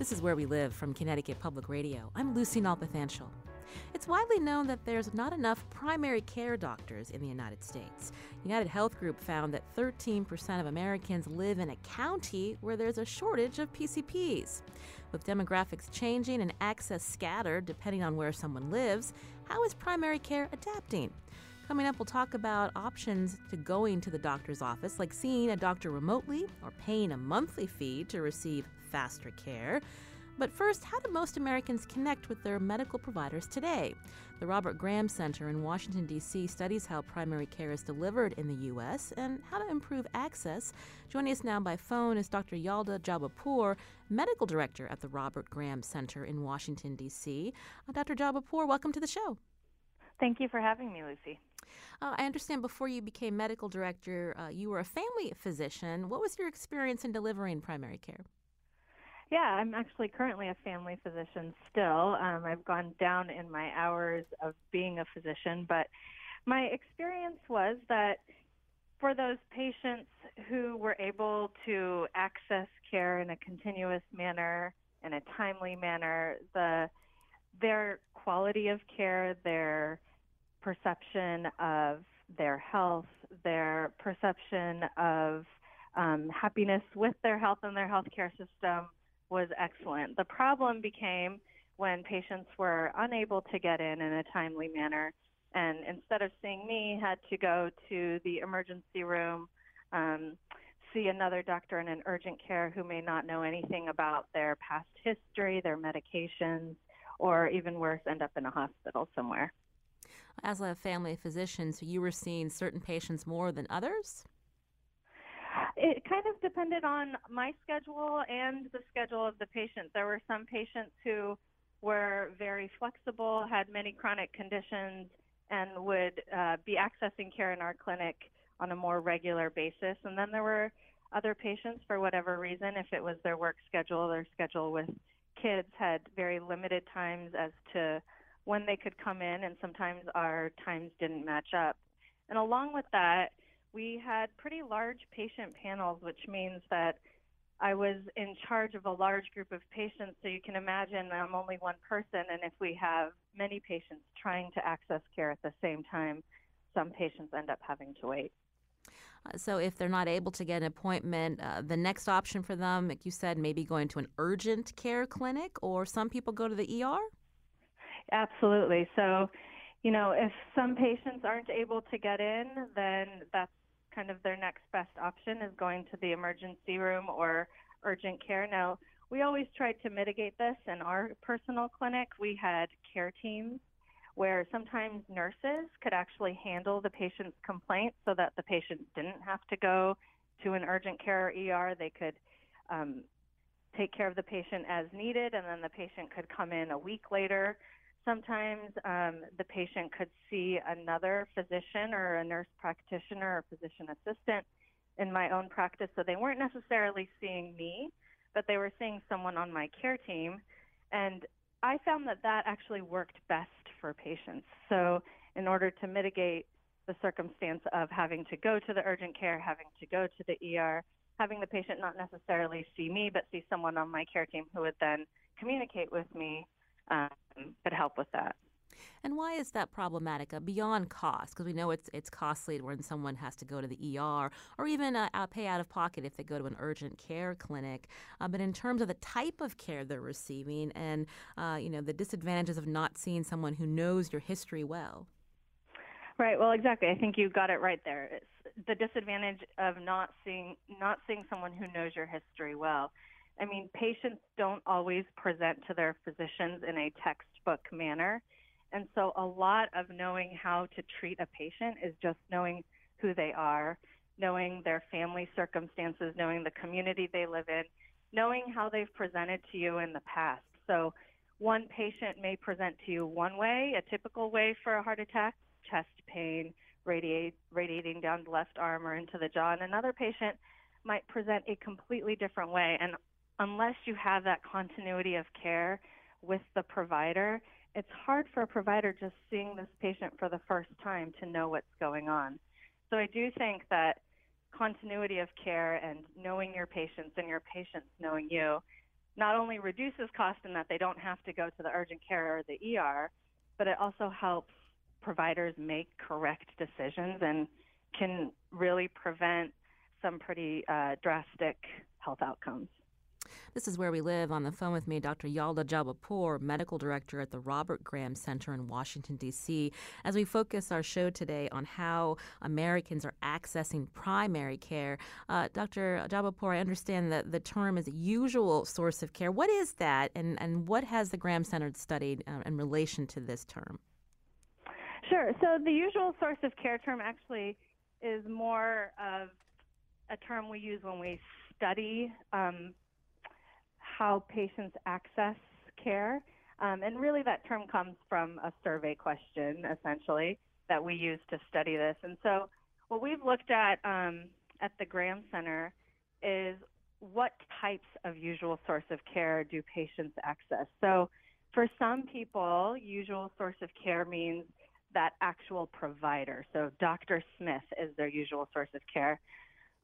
This is Where We Live from Connecticut Public Radio. I'm Lucy Nalpathanchel. It's widely known that there's not enough primary care doctors in the United States. United Health Group found that 13% of Americans live in a county where there's a shortage of PCPs. With demographics changing and access scattered depending on where someone lives, how is primary care adapting? Coming up, we'll talk about options to going to the doctor's office, like seeing a doctor remotely or paying a monthly fee to receive faster care. But first, how do most Americans connect with their medical providers today? The Robert Graham Center in Washington, D.C. studies how primary care is delivered in the U.S. and how to improve access. Joining us now by phone is Dr. Yalda Jabbarpour, Medical Director at the Robert Graham Center in Washington, D.C. Uh, Dr. Jabbarpour, welcome to the show. Thank you for having me, Lucy. Uh, I understand before you became medical director, uh, you were a family physician. What was your experience in delivering primary care? Yeah, I'm actually currently a family physician still. Um, I've gone down in my hours of being a physician, but my experience was that for those patients who were able to access care in a continuous manner, in a timely manner, the their quality of care, their perception of their health, their perception of um, happiness with their health and their healthcare system was excellent. The problem became when patients were unable to get in in a timely manner and instead of seeing me had to go to the emergency room um, see another doctor in an urgent care who may not know anything about their past history their medications or even worse end up in a hospital somewhere as a family physician, so you were seeing certain patients more than others? It kind of depended on my schedule and the schedule of the patient. There were some patients who were very flexible, had many chronic conditions, and would uh, be accessing care in our clinic on a more regular basis. And then there were other patients, for whatever reason, if it was their work schedule, their schedule with kids had very limited times as to when they could come in, and sometimes our times didn't match up. And along with that, we had pretty large patient panels, which means that I was in charge of a large group of patients. So you can imagine I'm only one person, and if we have many patients trying to access care at the same time, some patients end up having to wait. Uh, so, if they're not able to get an appointment, uh, the next option for them, like you said, maybe going to an urgent care clinic, or some people go to the ER? Absolutely. So, you know, if some patients aren't able to get in, then that's kind of their next best option is going to the emergency room or urgent care. Now, we always tried to mitigate this in our personal clinic. We had care teams where sometimes nurses could actually handle the patient's complaint so that the patient didn't have to go to an urgent care or ER. They could um, take care of the patient as needed, and then the patient could come in a week later Sometimes um, the patient could see another physician or a nurse practitioner or physician assistant in my own practice. So they weren't necessarily seeing me, but they were seeing someone on my care team. And I found that that actually worked best for patients. So in order to mitigate the circumstance of having to go to the urgent care, having to go to the ER, having the patient not necessarily see me, but see someone on my care team who would then communicate with me um, could help with that. And why is that problematic uh, beyond cost? Because we know it's it's costly when someone has to go to the ER or even uh, pay out of pocket if they go to an urgent care clinic. Uh, but in terms of the type of care they're receiving and uh, you know the disadvantages of not seeing someone who knows your history well. Right. Well, exactly. I think you got it right there. It's the disadvantage of not seeing not seeing someone who knows your history well. I mean, patients don't always present to their physicians in a textbook manner. And so a lot of knowing how to treat a patient is just knowing who they are, knowing their family circumstances, knowing the community they live in, knowing how they've presented to you in the past. So one patient may present to you one way, a typical way for a heart attack, chest pain, radiate, radiating down the left arm or into the jaw, and another patient might present a completely different way. And unless you have that continuity of care with the provider, it's hard for a provider just seeing this patient for the first time to know what's going on. So I do think that continuity of care and knowing your patients and your patients knowing you not only reduces cost in that they don't have to go to the urgent care or the ER, but it also helps providers make correct decisions and can really prevent some pretty uh, drastic health outcomes. This is where we live. On the phone with me, Dr. Yalda Jabbarpour, medical director at the Robert Graham Center in Washington, D.C., as we focus our show today on how Americans are accessing primary care. Uh, Dr. Jabbarpour, I understand that the term is usual source of care. What is that, and, and what has the Graham Center studied uh, in relation to this term? Sure. So the usual source of care term actually is more of a term we use when we study um, how patients access care. Um, and really, that term comes from a survey question, essentially, that we use to study this. And so, what we've looked at um, at the Graham Center is what types of usual source of care do patients access? So, for some people, usual source of care means that actual provider. So, Dr. Smith is their usual source of care.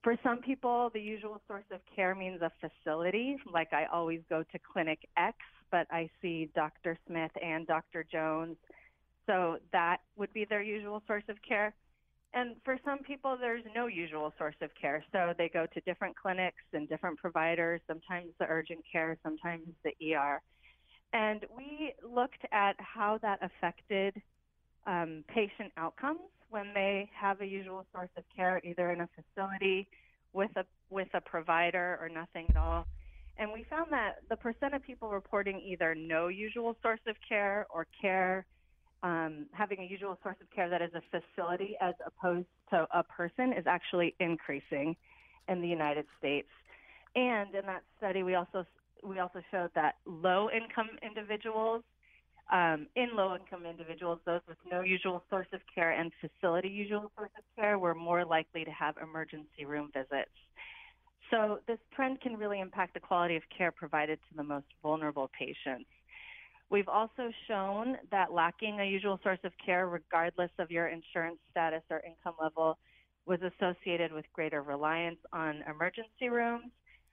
For some people, the usual source of care means a facility, like I always go to Clinic X, but I see Dr. Smith and Dr. Jones. So that would be their usual source of care. And for some people, there's no usual source of care. So they go to different clinics and different providers, sometimes the urgent care, sometimes the ER. And we looked at how that affected um, patient outcomes when they have a usual source of care, either in a facility with a with a provider or nothing at all. And we found that the percent of people reporting either no usual source of care or care um, having a usual source of care that is a facility as opposed to a person is actually increasing in the United States. And in that study, we also we also showed that low income individuals um, in low income individuals, those with no usual source of care and facility usual source of care were more likely to have emergency room visits. So, this trend can really impact the quality of care provided to the most vulnerable patients. We've also shown that lacking a usual source of care, regardless of your insurance status or income level, was associated with greater reliance on emergency rooms,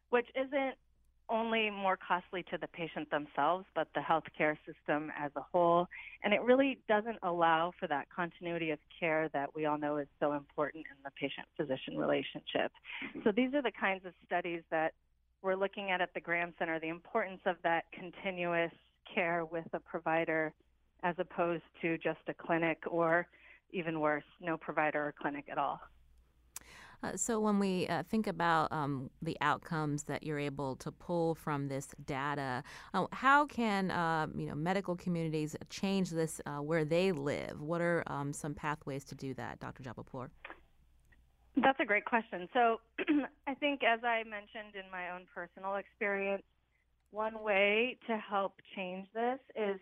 which isn't only more costly to the patient themselves, but the healthcare system as a whole. And it really doesn't allow for that continuity of care that we all know is so important in the patient physician relationship. Mm-hmm. So these are the kinds of studies that we're looking at at the Graham Center the importance of that continuous care with a provider as opposed to just a clinic or even worse, no provider or clinic at all. Uh, so when we uh, think about um, the outcomes that you're able to pull from this data, uh, how can um, you know medical communities change this uh, where they live? What are um, some pathways to do that, Dr. Jabbarpour? That's a great question. So I think, as I mentioned in my own personal experience, one way to help change this is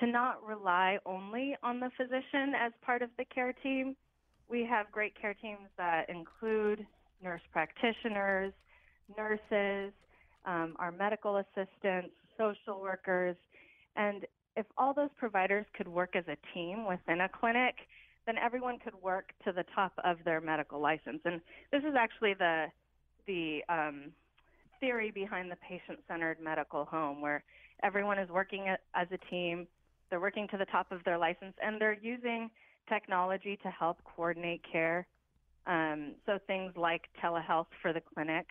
to not rely only on the physician as part of the care team we have great care teams that include nurse practitioners, nurses, um, our medical assistants, social workers, and if all those providers could work as a team within a clinic, then everyone could work to the top of their medical license. And this is actually the the um, theory behind the patient-centered medical home, where everyone is working as a team. They're working to the top of their license, and they're using technology to help coordinate care. Um, so things like telehealth for the clinic.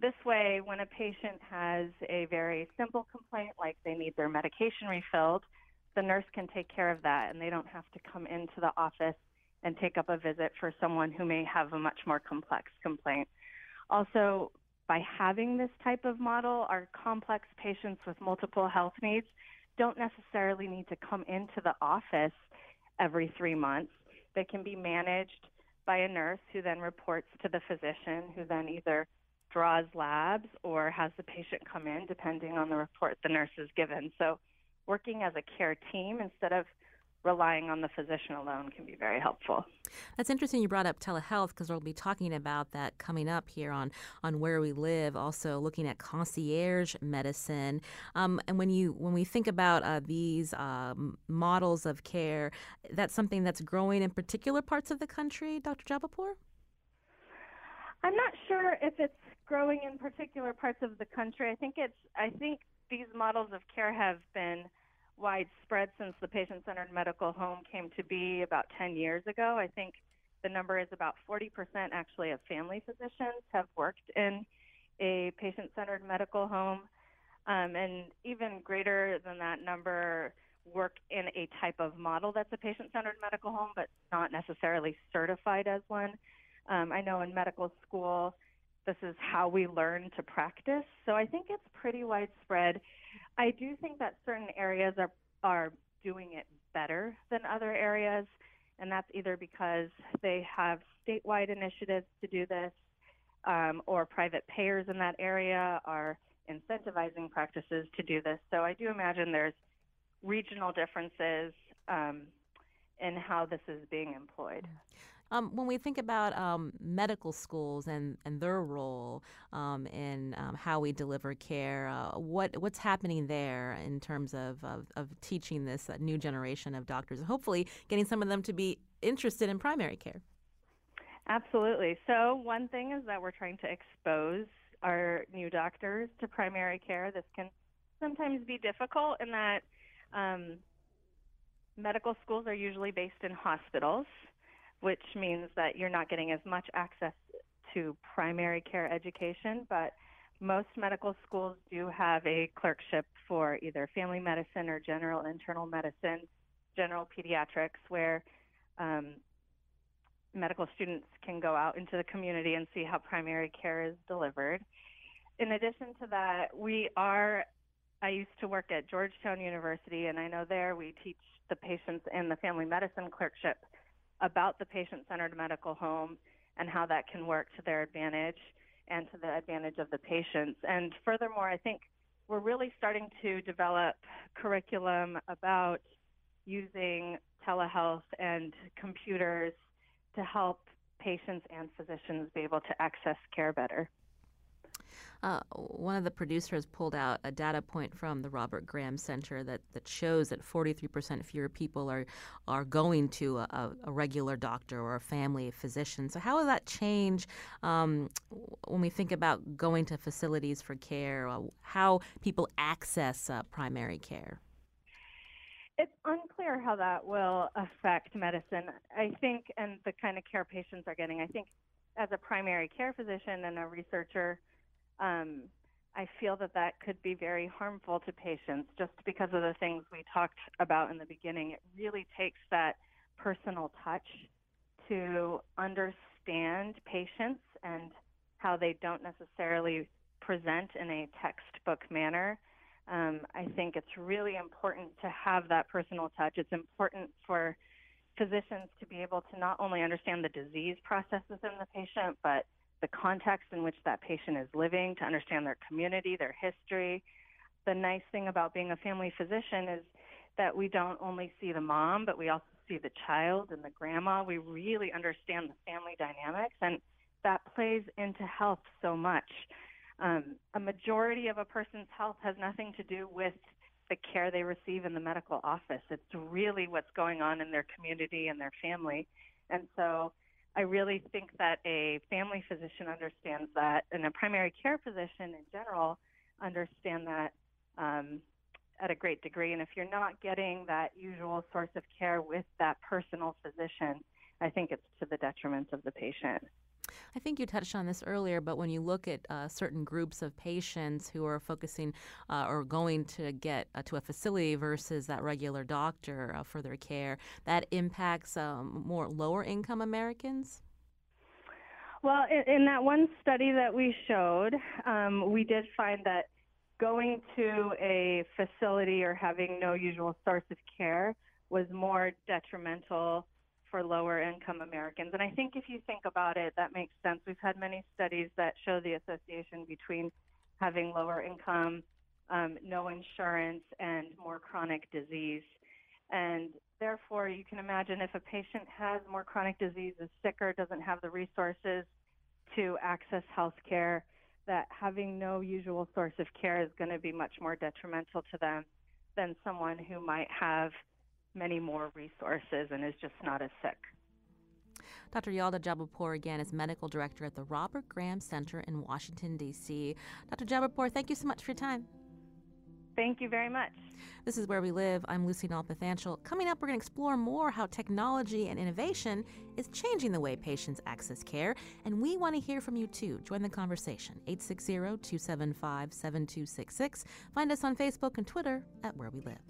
This way, when a patient has a very simple complaint, like they need their medication refilled, the nurse can take care of that and they don't have to come into the office and take up a visit for someone who may have a much more complex complaint. Also, by having this type of model, our complex patients with multiple health needs don't necessarily need to come into the office every three months that can be managed by a nurse who then reports to the physician, who then either draws labs or has the patient come in, depending on the report the nurse has given. So working as a care team instead of relying on the physician alone can be very helpful. That's interesting you brought up telehealth because we'll be talking about that coming up here on, on Where We Live, also looking at concierge medicine. Um, and when you when we think about uh, these um, models of care, that's something that's growing in particular parts of the country, Dr. Jabbarpour? I'm not sure if it's growing in particular parts of the country. I think it's I think these models of care have been widespread since the patient centered medical home came to be about 10 years ago. I think the number is about 40% actually of family physicians have worked in a patient centered medical home. Um, and even greater than that number work in a type of model that's a patient centered medical home, but not necessarily certified as one. Um, I know in medical school, this is how we learn to practice. So I think it's pretty widespread. I do think that certain areas are are doing it better than other areas, and that's either because they have statewide initiatives to do this, um, or private payers in that area are incentivizing practices to do this. So I do imagine there's regional differences um, in how this is being employed. Um, when we think about um, medical schools and, and their role um, in um, how we deliver care, uh, what what's happening there in terms of, of, of teaching this uh, new generation of doctors and hopefully getting some of them to be interested in primary care? Absolutely. So, one thing is that we're trying to expose our new doctors to primary care. This can sometimes be difficult in that um, medical schools are usually based in hospitals which means that you're not getting as much access to primary care education, but most medical schools do have a clerkship for either family medicine or general internal medicine, general pediatrics, where um, medical students can go out into the community and see how primary care is delivered. In addition to that, we are, I used to work at Georgetown University, and I know there we teach the patients in the family medicine clerkship about the patient centered medical home and how that can work to their advantage and to the advantage of the patients. And furthermore, I think we're really starting to develop curriculum about using telehealth and computers to help patients and physicians be able to access care better. Uh, one of the producers pulled out a data point from the Robert Graham Center that, that shows that 43% fewer people are are going to a, a, regular doctor or a family physician. So how will that change um, when we think about going to facilities for care? Uh, how people access uh, primary care? It's unclear how that will affect medicine. I think, and the kind of care patients are getting. I think, as a primary care physician and a researcher um, I feel that that could be very harmful to patients just because of the things we talked about in the beginning. It really takes that personal touch to understand patients and how they don't necessarily present in a textbook manner. Um, I think it's really important to have that personal touch. It's important for physicians to be able to not only understand the disease processes in the patient, but the context in which that patient is living, to understand their community, their history. The nice thing about being a family physician is that we don't only see the mom, but we also see the child and the grandma. We really understand the family dynamics, and that plays into health so much. Um, a majority of a person's health has nothing to do with the care they receive in the medical office. It's really what's going on in their community and their family. And so I really think that a family physician understands that, and a primary care physician in general understand that um, at a great degree. And if you're not getting that usual source of care with that personal physician, I think it's to the detriment of the patient. I think you touched on this earlier, but when you look at uh, certain groups of patients who are focusing uh, or going to get uh, to a facility versus that regular doctor uh, for their care, that impacts um, more lower income Americans? Well, in, in, that one study that we showed, um, we did find that going to a facility or having no usual source of care was more detrimental for lower income Americans. And I think if you think about it, that makes sense. We've had many studies that show the association between having lower income um, no insurance, and more chronic disease. And therefore, you can imagine if a patient has more chronic disease, is sicker, doesn't have the resources to access health care, that having no usual source of care is going to be much more detrimental to them than someone who might have many more resources and is just not as sick. Dr. Yalda Jabbarpour again is medical director at the Robert Graham Center in Washington, D.C. Dr. Jabbarpour, thank you so much for your time. Thank you very much. This is Where We Live. I'm Lucy Nalpathanchel. Coming up, we're going to explore more how technology and innovation is changing the way patients access care, and we want to hear from you too. Join the conversation. 860-275-7266. Find us on Facebook and Twitter at Where We Live.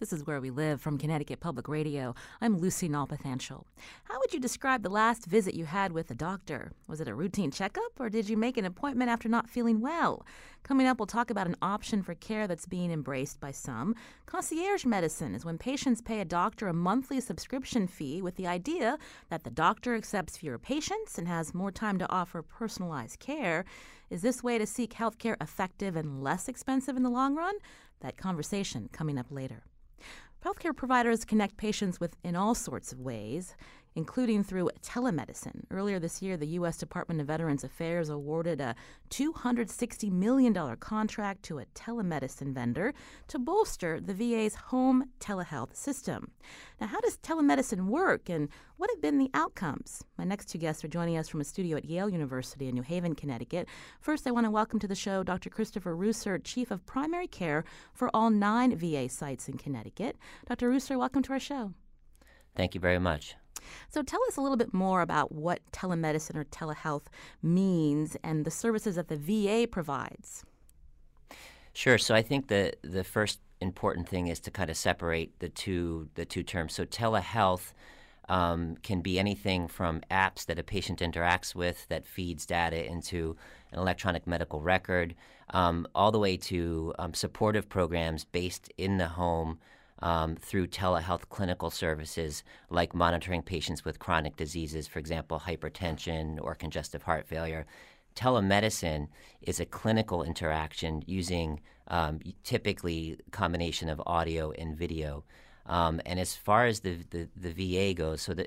This is Where We Live from Connecticut Public Radio. I'm Lucy Nalpathanchel. How would you describe the last visit you had with a doctor? Was it a routine checkup, or did you make an appointment after not feeling well? Coming up, we'll talk about an option for care that's being embraced by some. Concierge medicine is when patients pay a doctor a monthly subscription fee with the idea that the doctor accepts fewer patients and has more time to offer personalized care. Is this way to seek health care effective and less expensive in the long run? That conversation coming up later. Healthcare providers connect patients with in all sorts of ways including through telemedicine. Earlier this year, the U.S. Department of Veterans Affairs awarded a $260 million contract to a telemedicine vendor to bolster the VA's home telehealth system. Now, how does telemedicine work and what have been the outcomes? My next two guests are joining us from a studio at Yale University in New Haven, Connecticut. First, I want to welcome to the show Dr. Christopher Ruser, Chief of Primary Care for all nine VA sites in Connecticut. Dr. Ruser, welcome to our show. Thank you very much. So tell us a little bit more about what telemedicine or telehealth means and the services that the VA provides. Sure. So I think the the first important thing is to kind of separate the two the two terms. So telehealth um, can be anything from apps that a patient interacts with that feeds data into an electronic medical record, um, all the way to um, supportive programs based in the home um, through telehealth clinical services like monitoring patients with chronic diseases, for example, hypertension or congestive heart failure. Telemedicine is a clinical interaction using um, typically combination of audio and video. Um, and as far as the, the, the, VA goes, so the,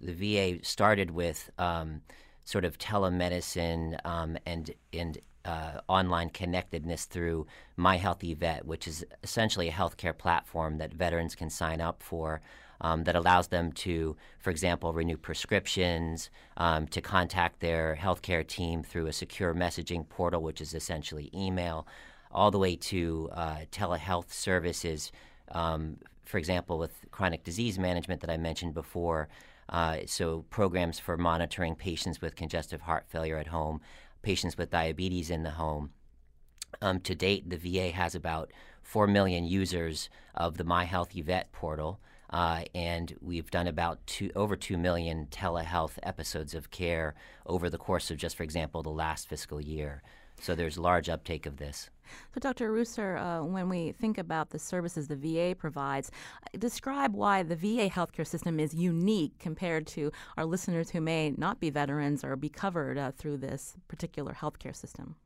the VA started with um, sort of telemedicine um, and, and uh, online connectedness through My HealtheVet, which is essentially a healthcare platform that veterans can sign up for. Um, that allows them to, for example, renew prescriptions, um, to contact their healthcare team through a secure messaging portal, which is essentially email, all the way to uh, telehealth services. Um, for example, with chronic disease management that I mentioned before, uh, so programs for monitoring patients with congestive heart failure at home, patients with diabetes in the home. Um, to date, the VA has about 4 million users of the My HealtheVet portal, uh, and we've done about two, over 2 million telehealth episodes of care over the course of just, for example, the last fiscal year. So there's large uptake of this. So, Dr. Ruser, uh, when we think about the services the VA provides, describe why the VA healthcare system is unique compared to our listeners who may not be veterans or be covered uh, through this particular healthcare system.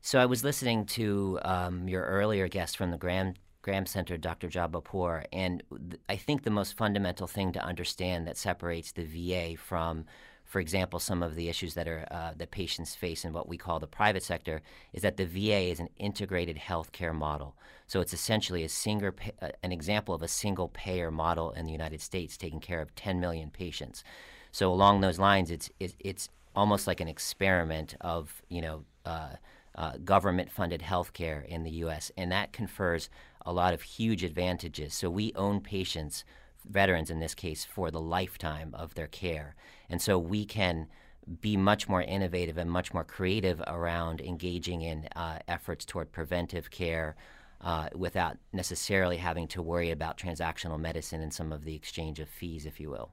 So, I was listening to um, your earlier guest from the Graham Graham Center, Dr. Jabbarpour, and th- I think the most fundamental thing to understand that separates the VA from for example, some of the issues that are uh, that patients face in what we call the private sector is that the VA is an integrated healthcare model. So it's essentially a single, uh, an example of a single payer model in the United States, taking care of 10 million patients. So along those lines, it's it, it's almost like an experiment of you know. Uh, uh, government funded healthcare in the US, and that confers a lot of huge advantages. So we own patients veterans in this case for the lifetime of their care. And so we can be much more innovative and much more creative around engaging in uh, efforts toward preventive care uh, without necessarily having to worry about transactional medicine and some of the exchange of fees, if you will.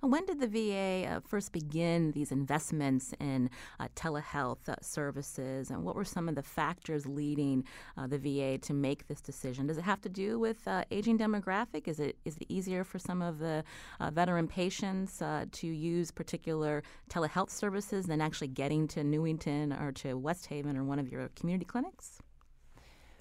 When did the VA uh, first begin these investments in uh, telehealth uh, services, and what were some of the factors leading uh, the VA to make this decision? Does it have to do with uh, aging demographic? Is it is it easier for some of the uh, veteran patients to use particular telehealth services than actually getting to Newington or to West Haven or one of your community clinics?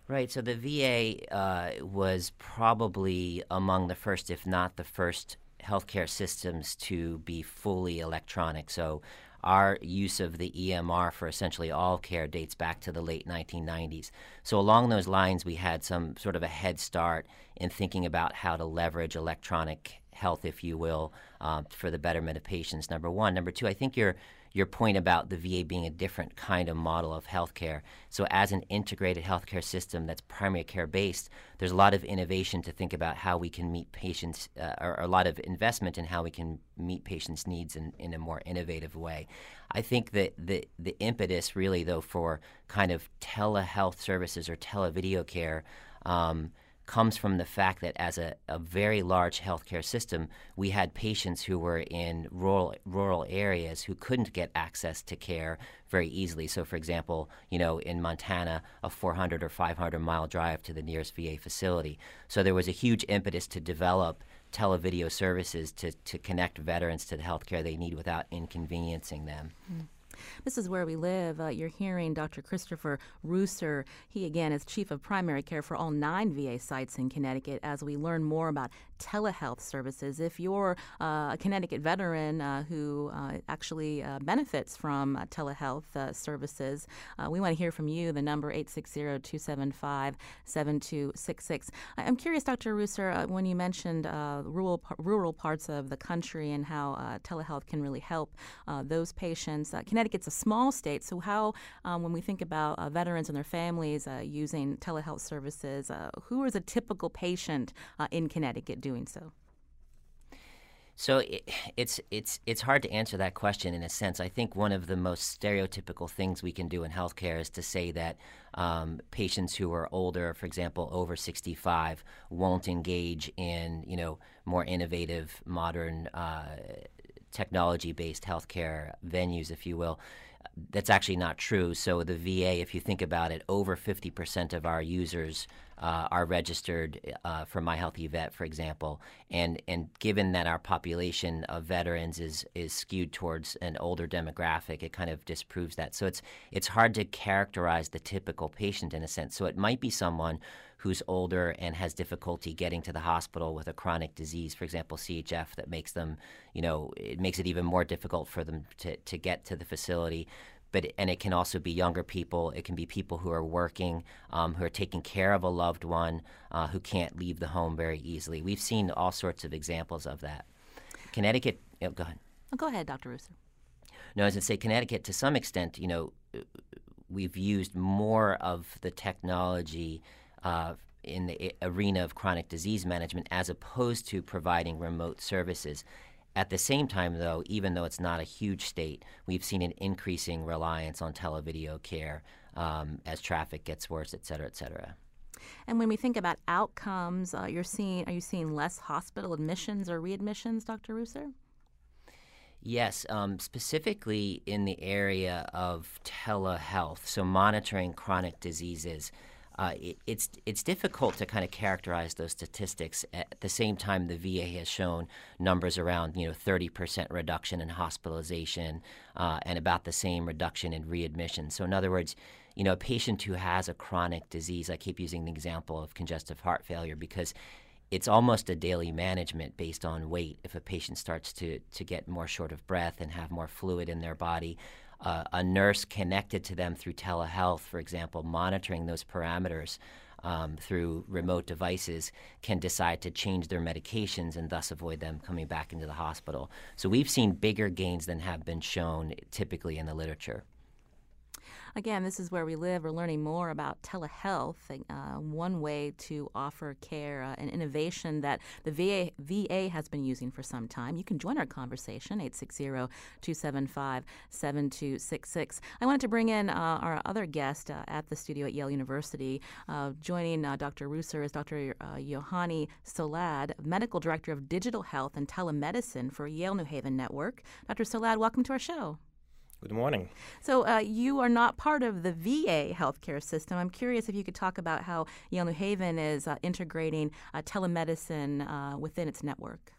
Right. So the VA uh, was probably among the first, if not the first, healthcare systems to be fully electronic. So our use of the EMR for essentially all care dates back to the late 1990s. So, along those lines, we had some sort of a head start in thinking about how to leverage electronic health, if you will, uh, for the betterment of patients. Number one. Number two, I think you're your point about the VA being a different kind of model of healthcare. So, as an integrated healthcare system that's primary care based, there's a lot of innovation to think about how we can meet patients, uh, or, a lot of investment in how we can meet patients' needs in, in a more innovative way. I think that the, the impetus, really, though, for kind of telehealth services or televideo care. Um, comes from the fact that as a, a very large healthcare system, we had patients who were in rural rural areas who couldn't get access to care very easily. So, for example, you know, in Montana, a 400 or 500 mile drive to the nearest VA facility. So there was a huge impetus to develop televideo services to, to connect veterans to the healthcare they need without inconveniencing them. Mm. This is where we live. Uh, you're hearing Dr. Christopher Ruser. He, again, is chief of primary care for all nine VA sites in Connecticut as we learn more about telehealth services. If you're uh, a Connecticut veteran uh, who uh, actually uh, benefits from uh, telehealth services, we want to hear from you. The number 860-275-7266. I'm curious, Dr. Ruser, when you mentioned rural rural parts of the country and how telehealth can really help those patients. Connecticut's a small state, so how, um, when we think about veterans and their families using telehealth services, who is a typical patient in Connecticut doing doing so? So it, it's it's it's hard to answer that question in a sense. I think one of the most stereotypical things we can do in healthcare is to say that um, patients who are older, for example, over 65, won't engage in you know more innovative, modern, uh, technology-based healthcare venues, if you will that's actually not true. So the VA, if you think about it, over 50% of our users uh, are registered uh, for My HealtheVet, for example. And and given that our population of veterans is is skewed towards an older demographic, it kind of disproves that. So it's it's hard to characterize the typical patient in a sense. So it might be someone who's older and has difficulty getting to the hospital with a chronic disease, for example, CHF, that makes them, you know, it makes it even more difficult for them to, to get to the facility. But, and it can also be younger people. It can be people who are working, um, who are taking care of a loved one, uh, who can't leave the home very easily. We've seen all sorts of examples of that. Connecticut, oh, go ahead. Oh, go ahead, Dr. Ruser. No, as I say, Connecticut, to some extent, you know, we've used more of the technology uh, in the arena of chronic disease management as opposed to providing remote services. At the same time, though, even though it's not a huge state, we've seen an increasing reliance on televideo care um, as traffic gets worse, et cetera, et cetera. And when we think about outcomes, uh, you're seeing are you seeing less hospital admissions or readmissions, Dr. Ruser? Yes, um, specifically in the area of telehealth, so monitoring chronic diseases uh, it, it's it's difficult to kind of characterize those statistics. At the same time, the VA has shown numbers around you know 30% reduction in hospitalization uh, and about the same reduction in readmission. So in other words, you know, a patient who has a chronic disease, I keep using the example of congestive heart failure because it's almost a daily management based on weight. If a patient starts to, to get more short of breath and have more fluid in their body, uh, a nurse connected to them through telehealth, for example, monitoring those parameters um, through remote devices, can decide to change their medications and thus avoid them coming back into the hospital. So we've seen bigger gains than have been shown typically in the literature. Again, this is where we live. We're learning more about telehealth, uh, one way to offer care, uh, an innovation that the VA, VA has been using for some time. You can join our conversation, 860 275 7266. I wanted to bring in uh, our other guest uh, at the studio at Yale University. Uh, joining uh, Dr. Ruser is Dr. Yauheni Solad, Medical Director of Digital Health and Telemedicine for Yale New Haven Network. Dr. Solad, welcome to our show. Good morning. So, uh, you are not part of the VA healthcare system. I'm curious if you could talk about how Yale New Haven is uh, integrating uh, telemedicine uh, within its network.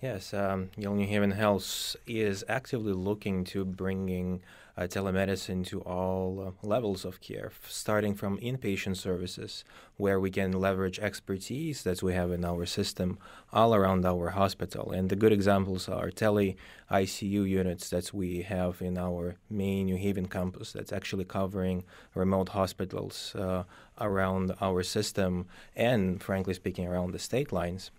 Yes, um, Yale New Haven Health is actively looking to bringing telemedicine to all uh, levels of care, starting from inpatient services, where we can leverage expertise that we have in our system all around our hospital. And the good examples are tele ICU units that we have in our main New Haven campus that's actually covering remote hospitals uh, around our system and, frankly speaking, around the state lines.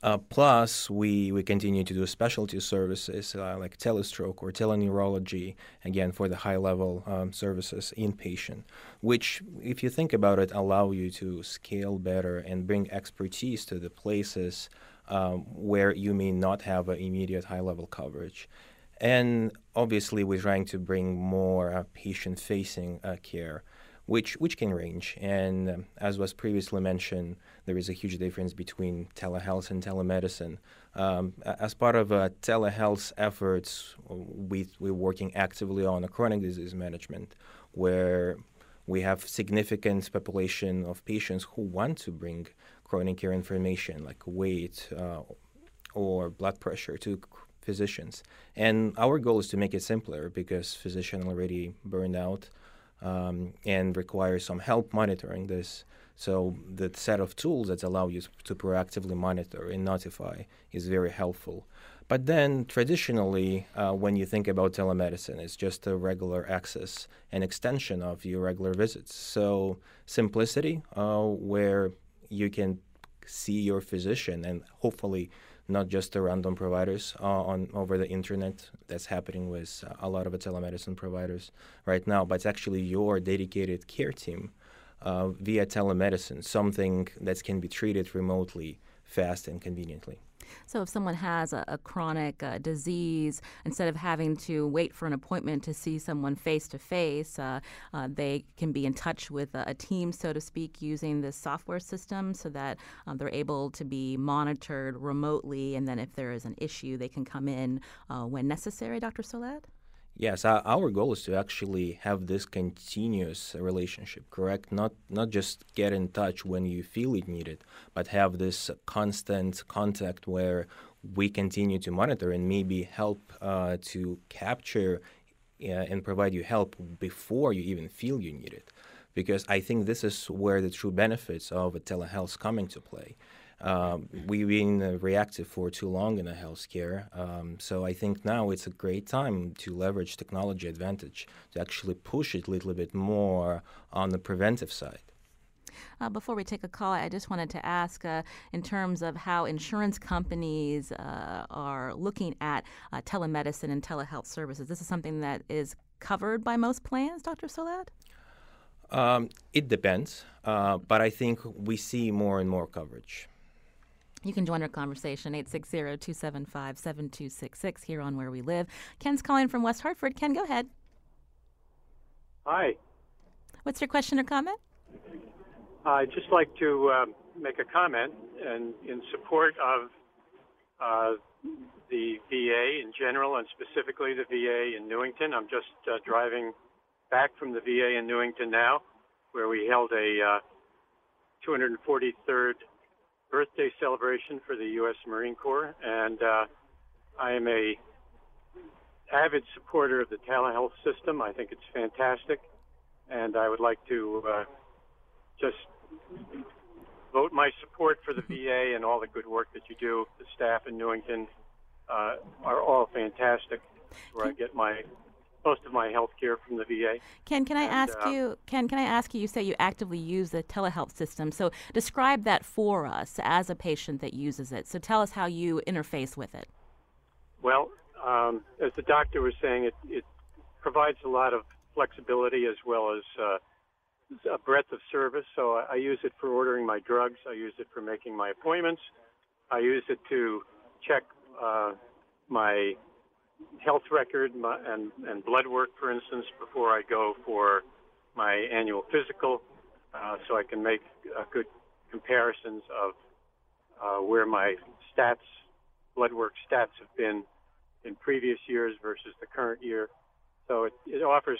Uh, plus, we, we continue to do specialty services uh, like telestroke or teleneurology, again, for the high level um, services inpatient, which, if you think about it, allow you to scale better and bring expertise to the places um, where you may not have an immediate high level coverage. And obviously, we're trying to bring more uh, patient facing uh, care which which can range. And um, as was previously mentioned, there is a huge difference between telehealth and telemedicine. Um, as part of uh, telehealth efforts, we we're working actively on a chronic disease management, where we have significant population of patients who want to bring chronic care information like weight uh, or blood pressure to physicians. And our goal is to make it simpler because physicians already burned out um, and requires some help monitoring this. So the set of tools that allow you to proactively monitor and notify is very helpful. But then traditionally, uh, when you think about telemedicine, it's just a regular access and extension of your regular visits. So simplicity, uh, where you can see your physician and hopefully not just the random providers uh, on over the internet. That's happening with a lot of the telemedicine providers right now, but it's actually your dedicated care team uh, via telemedicine, something that can be treated remotely, fast and conveniently. So if someone has a, a chronic uh, disease, instead of having to wait for an appointment to see someone face to face, they can be in touch with a, a, team, so to speak, using this software system so that uh, they're able to be monitored remotely. And then if there is an issue, they can come in uh, when necessary, Dr. Solad? Yes, our goal is to actually have this continuous relationship, correct? Not not just get in touch when you feel it needed, but have this constant contact where we continue to monitor and maybe help uh, to capture uh, and provide you help before you even feel you need it. Because I think this is where the true benefits of telehealth come into play. Um, we've been reactive for too long in the healthcare. Um, so I think now it's a great time to leverage technology advantage to actually push it a little bit more on the preventive side. Uh, before we take a call, I just wanted to ask uh, in terms of how insurance companies uh, are looking at uh, telemedicine and telehealth services. This is something that is covered by most plans, Dr. Solad? Um, it depends, uh, but I think we see more and more coverage. You can join our conversation, 860-275-7266 here on Where We Live. Ken's calling from West Hartford. Ken, go ahead. Hi. What's your question or comment? I'd just like to uh, make a comment and in support of uh, the VA in general and specifically the VA in Newington. I'm just uh, driving back from the VA in Newington now, where we held a 243rd uh, birthday celebration for the U.S. Marine Corps, and uh, I am a avid supporter of the telehealth system. I think it's fantastic, and I would like to uh, just vote my support for the VA and all the good work that you do. The staff in Newington uh, are all fantastic. Where I get my most of my health care from the VA. Ken, can I and, ask uh, you? Ken, can I ask you? You say you actively use the telehealth system. So describe that for us as a patient that uses it. So tell us how you interface with it. Well, um, as the doctor was saying, it, it provides a lot of flexibility as well as uh, a breadth of service. So I, I use it for ordering my drugs. I use it for making my appointments. I use it to check uh, my health record and, and blood work, for instance, before I go for my annual physical, uh, so I can make uh, good comparisons of uh, where my stats, blood work stats have been in previous years versus the current year. So it, it offers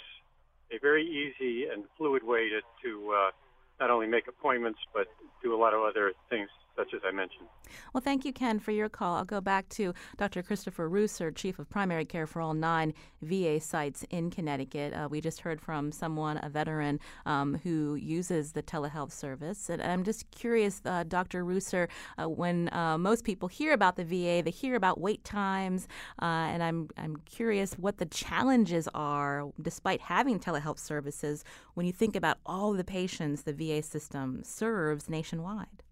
a very easy and fluid way to, to uh, not only make appointments, but do a lot of other things such as I mentioned. Well, thank you, Ken, for your call. I'll go back to Dr. Christopher Ruser, Chief of Primary Care for all nine VA sites in Connecticut. Uh, we just heard from someone, a veteran, um, who uses the telehealth service. And I'm just curious, uh, Dr. Ruser, uh, when uh, most people hear about the VA, they hear about wait times, uh, and I'm, I'm curious what the challenges are despite having telehealth services when you think about all the patients the VA system serves nationwide.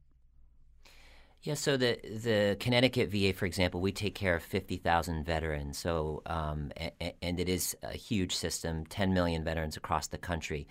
Yeah, so the the Connecticut VA, for example, we take care of fifty thousand veterans. So, um, and, and it is a huge system, ten million veterans across the country.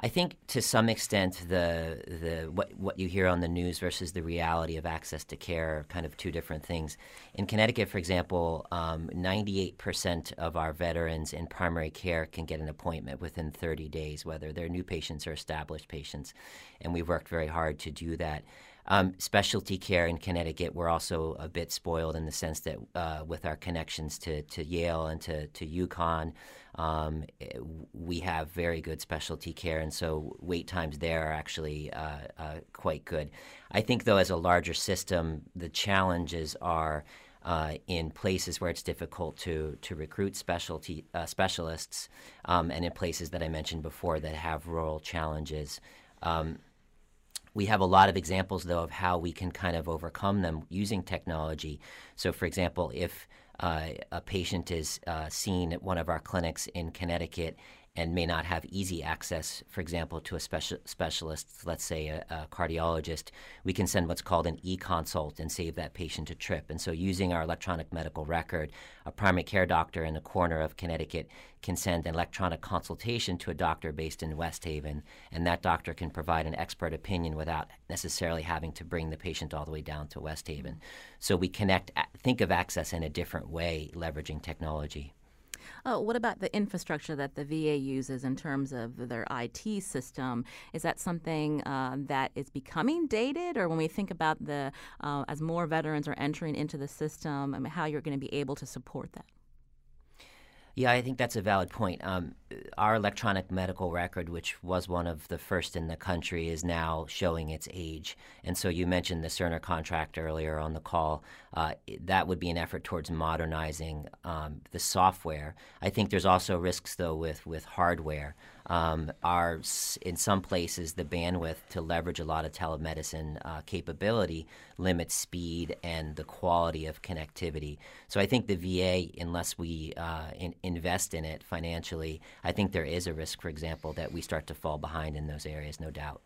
I think to some extent the the what what you hear on the news versus the reality of access to care are kind of two different things. In Connecticut, for example, ninety eight percent of our veterans in primary care can get an appointment within thirty days, whether they're new patients or established patients, and we've worked very hard to do that. Um, specialty care in Connecticut, we're also a bit spoiled in the sense that uh, with our connections to, to Yale and to, to UConn, um, we have very good specialty care, and so wait times there are actually uh, uh, quite good. I think, though, as a larger system, the challenges are uh, in places where it's difficult to to recruit specialty uh, specialists, um, and in places that I mentioned before that have rural challenges. Um, we have a lot of examples, though, of how we can kind of overcome them using technology. So, for example, if uh, a patient is uh, seen at one of our clinics in Connecticut and may not have easy access, for example, to a special specialist, let's say a, a cardiologist, we can send what's called an e-consult and save that patient a trip. And so, using our electronic medical record, a primary care doctor in the corner of Connecticut can send an electronic consultation to a doctor based in West Haven, and that doctor can provide an expert opinion without necessarily having to bring the patient all the way down to West Haven. So we connect, think of access in a different way, leveraging technology. Oh, what about the infrastructure that the VA uses in terms of their IT system? Is that something uh, that is becoming dated, or when we think about the uh, as more veterans are entering into the system, I mean, how you're going to be able to support that? Yeah, I think that's a valid point. Um, our electronic medical record, which was one of the first in the country, is now showing its age. And so you mentioned the Cerner contract earlier on the call. Uh, that would be an effort towards modernizing um, the software. I think there's also risks, though, with, with hardware um, are in some places the bandwidth to leverage a lot of telemedicine uh, capability limits speed and the quality of connectivity. So I think the VA, unless we uh, in, invest in it financially, I think there is a risk, for example, that we start to fall behind in those areas, no doubt.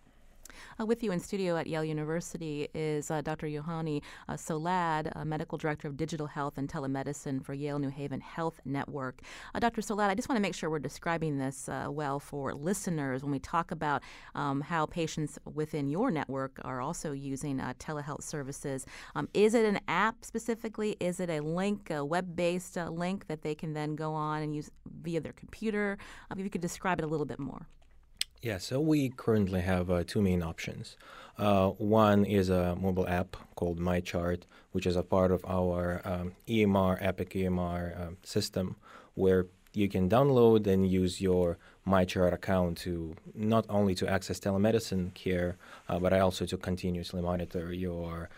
Uh, with you in studio at Yale University is uh, Dr. Yauheni uh, Solad, Medical Director of Digital Health and Telemedicine for Yale New Haven Health Network. Uh, Dr. Solad, I just want to make sure we're describing this uh, well for listeners when we talk about um, how patients within your network are also using uh, telehealth services. Um, is it an app specifically? Is it a link, a web based link that they can then go on and use via their computer? Um, if you could describe it a little bit more. Yeah, so we currently have uh, two main options. Uh, one is a mobile app called MyChart, which is a part of our um, EMR, Epic EMR uh, system, where you can download and use your MyChart account to not only to access telemedicine care, uh, but also to continuously monitor your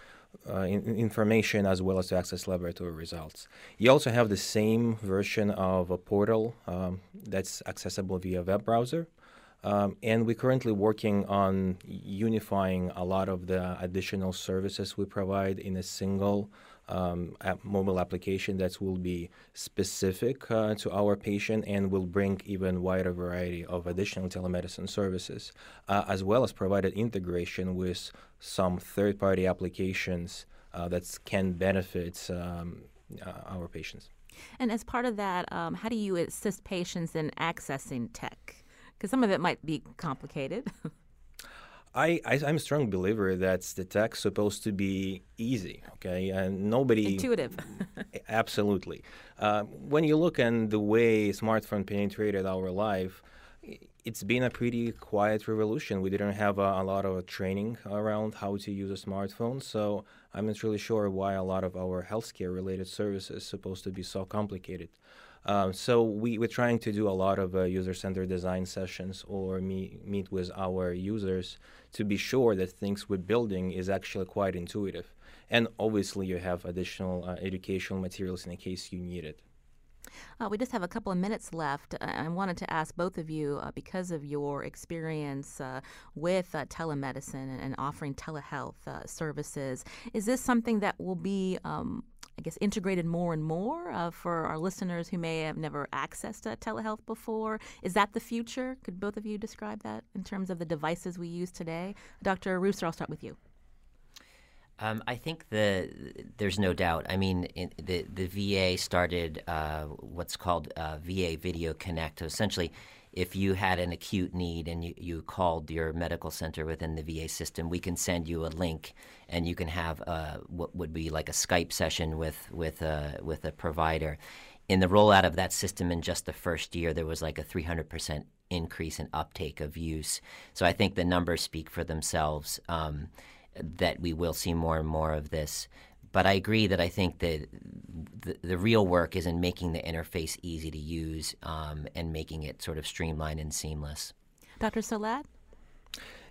uh, in, information as well as to access laboratory results. You also have the same version of a portal um, that's accessible via web browser. Um, and we're currently working on unifying a lot of the additional services we provide in a single um, app mobile application that will be specific uh, to our patient and will bring even wider variety of additional telemedicine services, uh, as well as provided integration with some third-party applications uh, that can benefit um, uh, our patients. And as part of that, um, how do you assist patients in accessing tech? Because some of it might be complicated. I, I am a strong believer that the tech's supposed to be easy, okay, and nobody intuitive. absolutely. Uh, when you look at the way smartphone penetrated our life, it's been a pretty quiet revolution. We didn't have a, a, lot of training around how to use a smartphone, so I'm not really sure why a lot of our healthcare related services supposed to be so complicated. Um, so we, we're trying to do a lot of uh, user-centered design sessions or meet, with our users to be sure that things we're building is actually quite intuitive. And obviously you have additional uh, educational materials in case you need it. Uh, we just have a couple of minutes left. I wanted to ask both of you, uh, because of your experience uh, with uh, telemedicine and, and, offering telehealth uh, services, is this something that will be um, I guess, integrated more and more uh, for our listeners who may have never accessed uh, telehealth before. Is that the future? Could both of you describe that in terms of the devices we use today? Dr. Ruser, I'll start with you. Um, I think the there's no doubt. I mean, in, the the VA started uh, what's called uh, VA Video Connect. So Essentially, if you had an acute need and you, you called your medical center within the VA system, we can send you a link and you can have a, what would be like a Skype session with with a, with a provider. In the rollout of that system in just the first year, there was like a 300% increase in uptake of use. So I think the numbers speak for themselves um, that we will see more and more of this. But I agree that I think that the, the real work is in making the interface easy to use um, and making it sort of streamlined and seamless. Dr. Solad?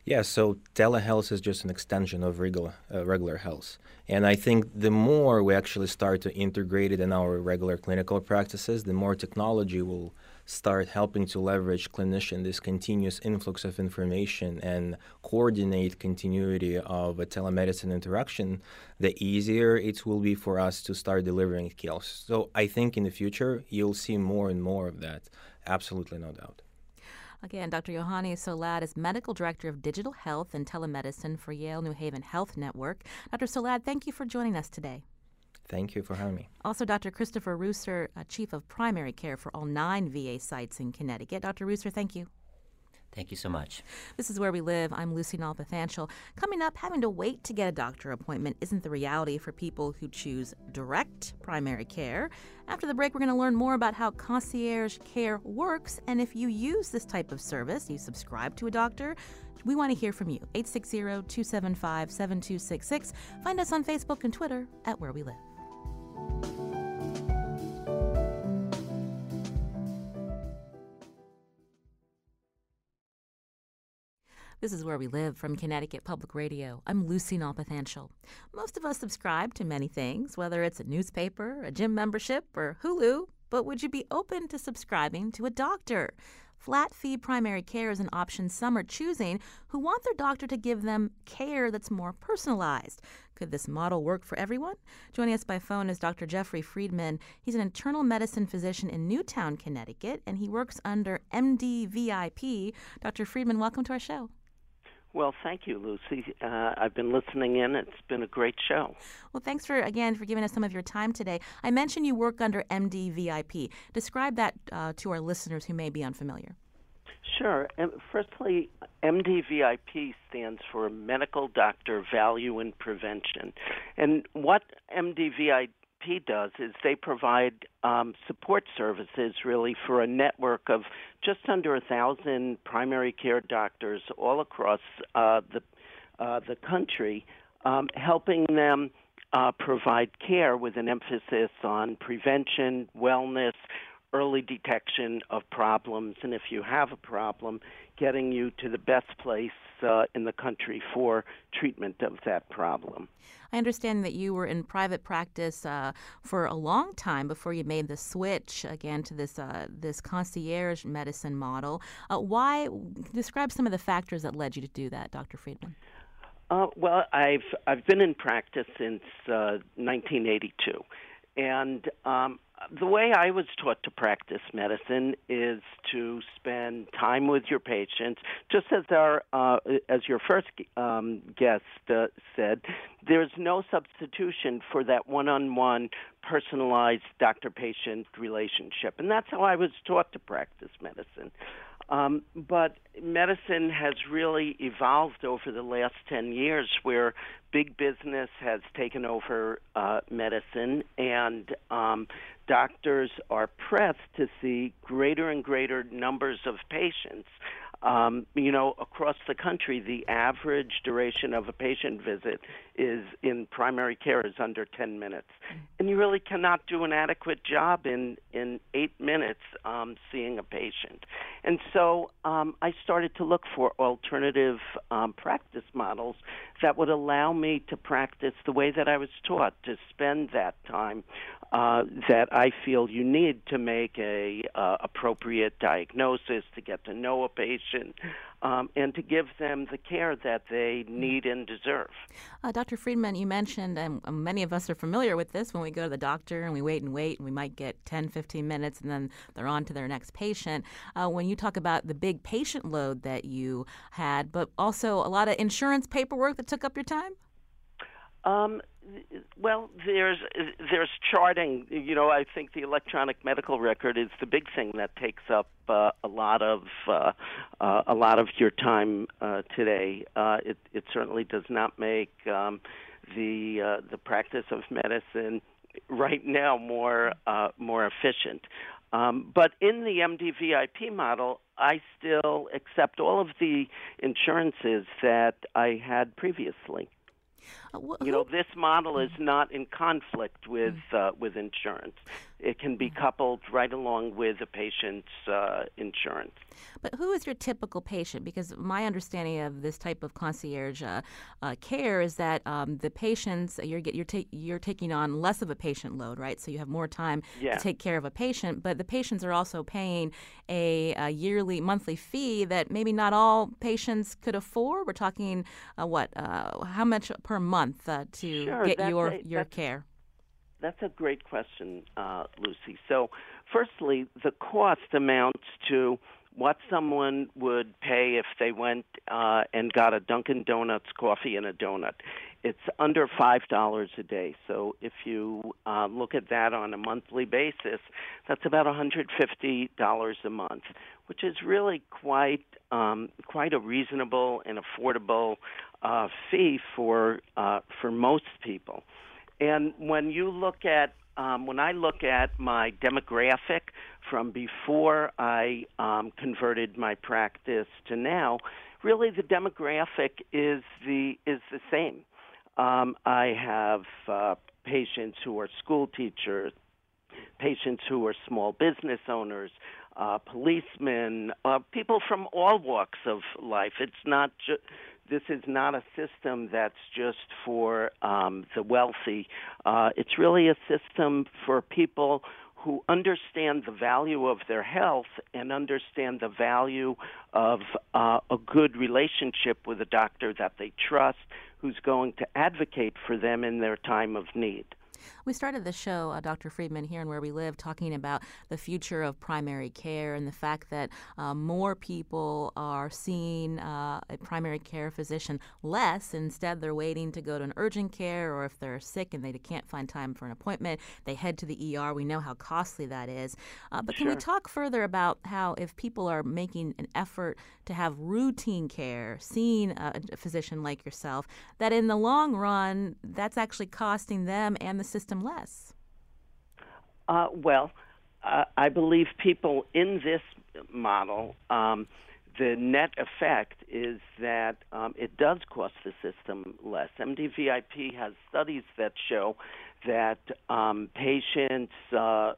Yeah, so telehealth is just an extension of regular uh, regular health, and I think the more we actually start to integrate it in our regular clinical practices, the more technology will start helping to leverage clinician this continuous influx of information and coordinate continuity of a telemedicine interaction, the easier it will be for us to start delivering care. So I think in the future you'll see more and more of that. Absolutely no doubt. Again, Dr. Yauheni Solad is Medical Director of Digital Health and Telemedicine for Yale New Haven Health Network. Dr. Solad, thank you for joining us today. Thank you for having me. Also, Dr. Christopher Ruser, uh, Chief of Primary Care for all nine VA sites in Connecticut. Dr. Ruser, thank you. Thank you so much. This is Where We Live. I'm Lucy Nalpathanchel. Coming up, having to wait to get a doctor appointment isn't the reality for people who choose direct primary care. After the break, we're going to learn more about how concierge care works and if you use this type of service, you subscribe to a doctor, we want to hear from you. 860 275 7266. Find us on Facebook and Twitter at Where We Live. This is Where We Live from Connecticut Public Radio. I'm Lucy Nalpathanchel. Most of us subscribe to many things, whether it's a newspaper, a gym membership, or Hulu, but would you be open to subscribing to a doctor? Flat fee primary care is an option some are choosing who want their doctor to give them care that's more personalized. Could this model work for everyone? Joining us by phone is Dr. Jeffrey Friedman. He's an internal medicine physician in Newtown, Connecticut, and he works under MDVIP. Dr. Friedman, welcome to our show. Well, thank you, Lucy. Uh, I've been listening in. It's been a great show. Well, thanks for again for giving us some of your time today. I mentioned you work under MDVIP. Describe that uh, to our listeners who may be unfamiliar. Sure. Firstly, MDVIP stands for Medical Doctor Value in Prevention. And what MDVIP does is they provide um, support services really for a network of just under a thousand primary care doctors all across uh, the uh, the country, um, helping them uh, provide care with an emphasis on prevention, wellness, early detection of problems, and if you have a problem, getting you to the best place uh, in the country for treatment of that problem. I understand that you were in private practice uh, for a long time before you made the switch again to this uh, this concierge medicine model. Uh, why? Describe some of the factors that led you to do that, Dr. Friedman. Uh, well, I've I've been in practice since 1982, uh, and um, the way I was taught to practice medicine is to spend time with your patients, just as our uh, as your first um, guest uh, said. there's no substitution for that one-on-one personalized doctor-patient relationship, and that's how I was taught to practice medicine. Um, but medicine has really evolved over the last 10 years where big business has taken over uh, medicine and um, doctors are pressed to see greater and greater numbers of patients um, you know, across the country, the average duration of a patient visit is in primary care is under 10 minutes, and you really cannot do an adequate job in in eight minutes um, seeing a patient. And so um, I started to look for alternative um, practice models that would allow me to practice the way that I was taught to spend that time uh, that I feel you need to make a uh, appropriate diagnosis, to get to know a patient, um, and to give them the care that they need and deserve. Uh, Dr. Friedman, you mentioned, and many of us are familiar with this, when we go to the doctor and we wait and wait, and we might get 10, 15 minutes, and then they're on to their next patient. Uh, when you talk about the big patient load that you had, but also a lot of insurance paperwork that took up your time? Um, well, there's there's charting. You know, I think the electronic medical record is the big thing that takes up uh, a lot of uh, uh, a lot of your time uh, today. Uh, it it certainly does not make um, the uh, the practice of medicine right now more more efficient. Um, but in the MDVIP model, I still accept all of the insurances that I had previously. You know, this model is not in conflict with mm. uh, with insurance. It can be coupled right along with a patient's uh, insurance. But who is your typical patient? Because my understanding of this type of concierge uh, uh, care is that um, the patients you're you're, ta- you're taking on less of a patient load, right? So you have more time yeah. to take care of a patient, but the patients are also paying a, a, yearly, monthly fee that maybe not all patients could afford. We're talking uh, what? Uh, how much per month uh, to sure, get your a, your care? That's a great question, uh, Lucy. So, firstly, the cost amounts to what someone would pay if they went uh, and got a Dunkin' Donuts coffee and a donut. It's under five dollars a day. So if you uh, look at that on a monthly basis, that's about one hundred fifty dollars a month, which is really quite um, quite a reasonable and affordable uh, fee for uh, for most people. And when you look at um, when I look at my demographic from before I um, converted my practice to now, really the demographic is the is the same. Um, I have uh, patients who are school teachers, patients who are small business owners, uh, policemen, uh, people from all walks of life. It's not just this is not a system that's just for um, the wealthy. Uh, it's really a system for people who understand the value of their health and understand the value of uh, a good relationship with a doctor that they trust, who's going to advocate for them in their time of need. We started the show, uh, Dr. Friedman, here and where we live, talking about the future of primary care and the fact that uh, more people are seeing uh, a primary care physician less. Instead, they're waiting to go to an urgent care, or if they're sick and they can't find time for an appointment, they head to the ER. We know how costly that is. Uh, but sure. can we talk further about how, if people are making an effort to have routine care, seeing a, a physician like yourself, that in the long run, that's actually costing them and the system less? Uh, well, uh, I believe people in this model, um, the net effect is that um, it does cost the system less. MDVIP has studies that show that um, patients uh, uh,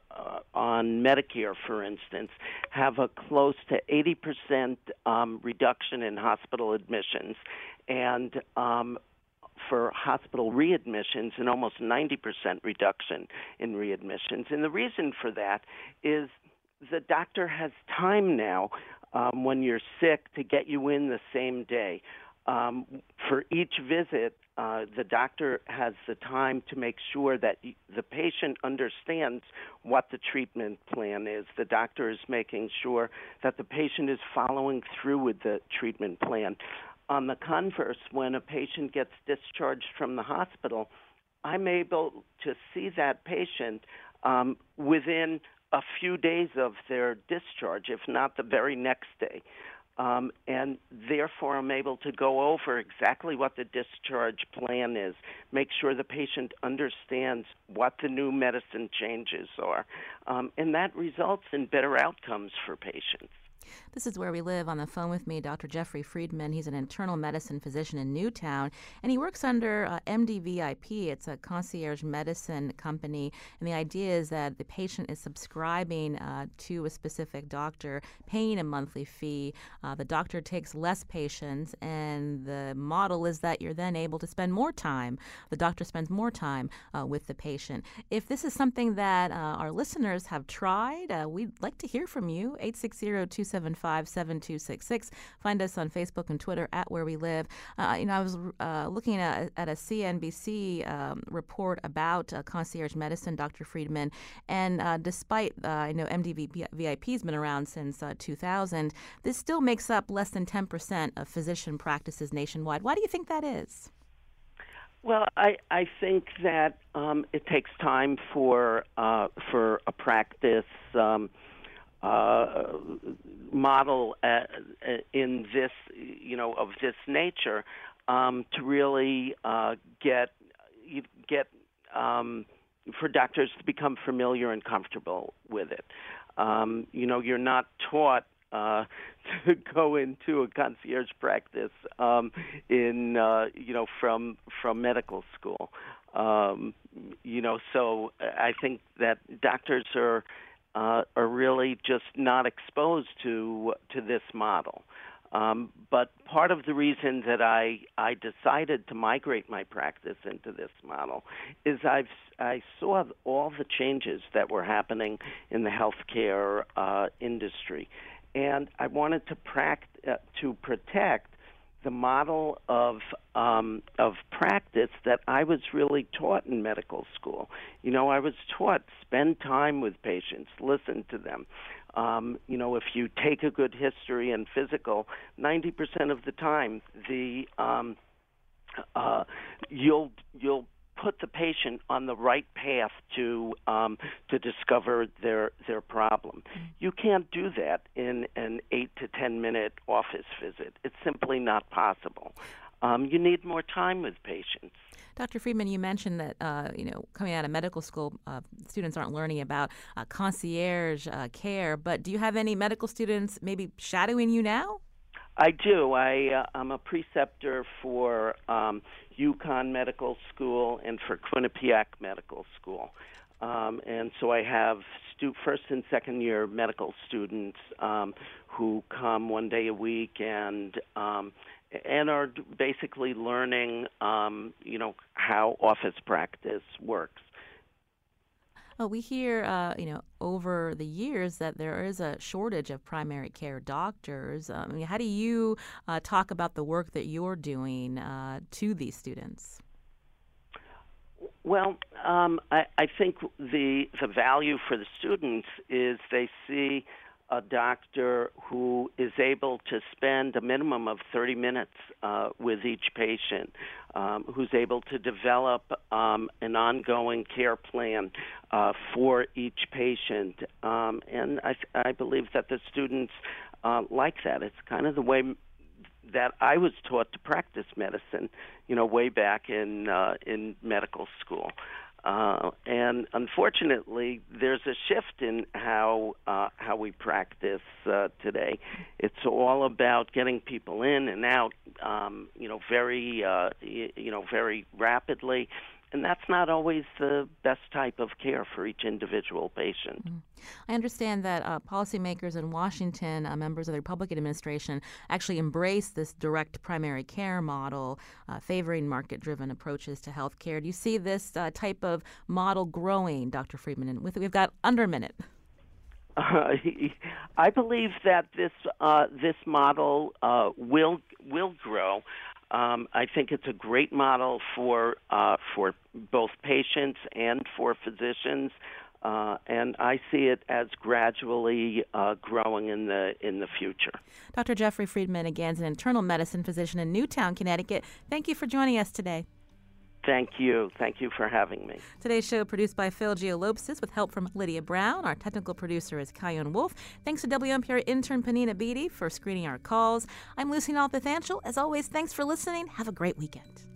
on Medicare, for instance, have a close to 80% um, reduction in hospital admissions and um, for hospital readmissions and almost 90% reduction in readmissions. And the reason for that is the doctor has time now um, when you're sick to get you in the same day. Um, for each visit, uh, the doctor has the time to make sure that the patient understands what the treatment plan is. The doctor is making sure that the patient is following through with the treatment plan. On the converse, when a patient gets discharged from the hospital, I'm able to see that patient um, within a few days of their discharge, if not the very next day. Um, and therefore, I'm able to go over exactly what the discharge plan is, make sure the patient understands what the new medicine changes are, um, and that results in better outcomes for patients. This is where we live. On the phone with me, Dr. Jeffrey Friedman. He's an internal medicine physician in Newtown, and he works under uh, MDVIP. It's a concierge medicine company, and the idea is that the patient is subscribing uh, to a specific doctor, paying a monthly fee. Uh, the doctor takes less patients, and the model is that you're then able to spend more time. The doctor spends more time uh, with the patient. If this is something that uh, our listeners have tried, uh, we'd like to hear from you. 860 275 7266. Find us on Facebook and Twitter at Where We Live. Uh, you know, I was uh, looking at, at, a CNBC um, report about uh, concierge medicine, Dr. Friedman, and uh, despite, uh, I know MDV VIP's been around since uh, 2000, this still makes up less than 10% of physician practices nationwide. Why do you think that is? Well, I, I think that um, it takes time for uh, for a practice um, uh, model uh, in this, you know, of this nature, um, to really uh, get get um, for doctors to become familiar and comfortable with it. Um, you know, you're not taught uh, to go into a concierge practice um, in uh, you know from from medical school. Um, you know, so I think that doctors are uh, are really just not exposed to to this model. Um, but part of the reason that I I decided to migrate my practice into this model is I've I saw all the changes that were happening in the healthcare uh, industry, and I wanted to pract- uh, to protect the model of um, of practice that I was really taught in medical school. You know, I was taught spend time with patients, listen to them. Um, you know, if you take a good history and physical, ninety percent of the time, the um, uh, you'll you'll put the patient on the right path to um, to discover their their problem. Mm-hmm. You can't do that in an eight to ten minute office visit. It's simply not possible. Um, you need more time with patients. Dr. Friedman, you mentioned that uh, you know coming out of medical school, uh, students aren't learning about uh, concierge uh, care. But do you have any medical students maybe shadowing you now? I do. I uh, I'm a preceptor for um, UConn Medical School and for Quinnipiac Medical School, um, and so I have stu- first and second year medical students um, who come one day a week and um, and are basically learning, um, you know, how office practice works. Well, we hear, uh, you know, over the years that there is a shortage of primary care doctors. Um, I mean, how do you uh, talk about the work that you're doing uh, to these students? Well, um, I, I think the the value for the students is they see a doctor who is able to spend a minimum of 30 minutes uh, with each patient, um, who's able to develop um, an ongoing care plan uh, for each patient. Um, and I, I believe that the students uh, like that. It's kind of the way that I was taught to practice medicine, you know, way back in uh, in medical school. Uh, and unfortunately, there's a shift in how uh, how we practice uh, today. It's all about getting people in and out, um, you know, very uh, you know very rapidly, and that's not always the best type of care for each individual patient. Mm-hmm. I understand that uh, policymakers in Washington, uh, members of the Republican administration, actually embrace this direct primary care model, uh, favoring market driven approaches to health care. Do you see this uh, type of model growing, Dr. Friedman? And we've got under a minute. I believe that this uh, this model uh, will will grow. Um, I think it's a great model for uh, for both patients and for physicians. uh, and I see it as gradually uh, growing in the in the future. Dr. Jeffrey Friedman, again, is an internal medicine physician in Newtown, Connecticut. Thank you for joining us today. Thank you. Thank you for having me. Today's show produced by Phil Geolopsis with help from Lydia Brown. Our technical producer is Chion Wolf. Thanks to WNPR intern Panina Beatty for screening our calls. I'm Lucy Nalpathanchel. As always, thanks for listening. Have a great weekend.